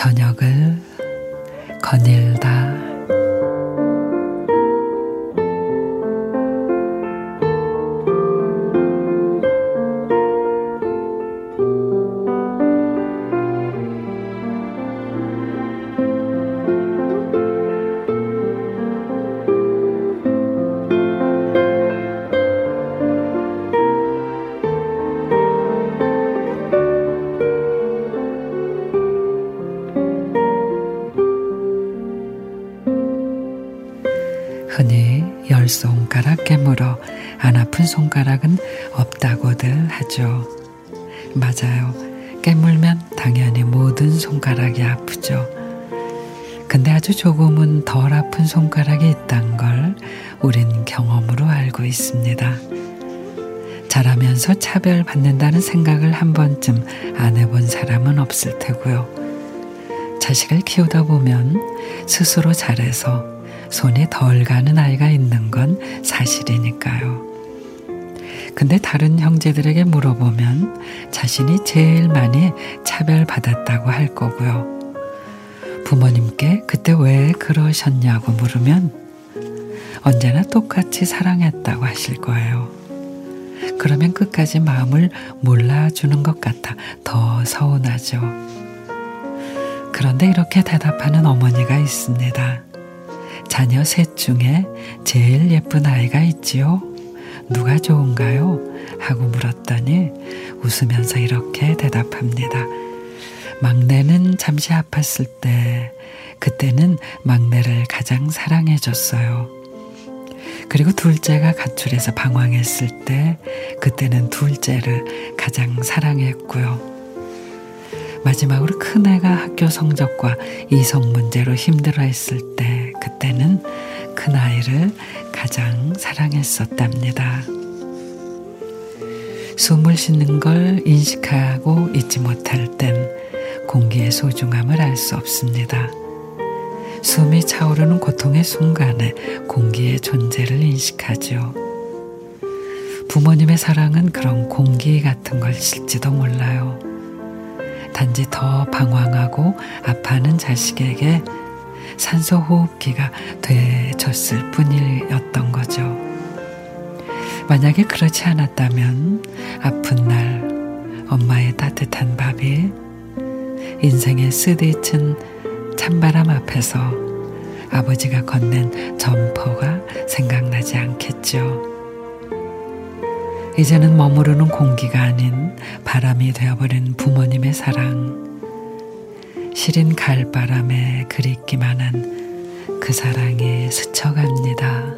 저녁을 거닐다. 흔히 열 손가락 깨물어 안 아픈 손가락은 없다고들 하죠. 맞아요. 깨물면 당연히 모든 손가락이 아프죠. 근데 아주 조금은 덜 아픈 손가락이 있단 걸 우린 경험으로 알고 있습니다. 자라면서 차별받는다는 생각을 한 번쯤 안 해본 사람은 없을 테고요. 자식을 키우다 보면 스스로 잘해서 손이 덜 가는 아이가 있는 건 사실이니까요. 근데 다른 형제들에게 물어보면 자신이 제일 많이 차별받았다고 할 거고요. 부모님께 그때 왜 그러셨냐고 물으면 언제나 똑같이 사랑했다고 하실 거예요. 그러면 끝까지 마음을 몰라주는 것 같아 더 서운하죠. 그런데 이렇게 대답하는 어머니가 있습니다. 자녀 셋 중에 제일 예쁜 아이가 있지요? 누가 좋은가요? 하고 물었더니 웃으면서 이렇게 대답합니다. 막내는 잠시 아팠을 때, 그때는 막내를 가장 사랑해줬어요. 그리고 둘째가 가출해서 방황했을 때, 그때는 둘째를 가장 사랑했고요. 마지막으로 큰애가 학교 성적과 이성 문제로 힘들어 했을 때, 그때는 큰아이를 가장 사랑했었답니다. 숨을 쉬는 걸 인식하고 잊지 못할 땐 공기의 소중함을 알 수 없습니다. 숨이 차오르는 고통의 순간에 공기의 존재를 인식하죠. 부모님의 사랑은 그런 공기 같은 것일지도 몰라요. 단지 더 방황하고 아파하는 자식에게 산소 호흡기가 되졌을 뿐이었던 거죠. 만약에 그렇지 않았다면 아픈 날 엄마의 따뜻한 밥이 인생의 쓰디친 찬바람 앞에서 아버지가 건넨 점퍼가 생각나지 않겠죠. 이제는 머무르는 공기가 아닌 바람이 되어버린 부모님의 사랑. 시린 가을바람에 그립기만 한 그 사랑이 스쳐갑니다.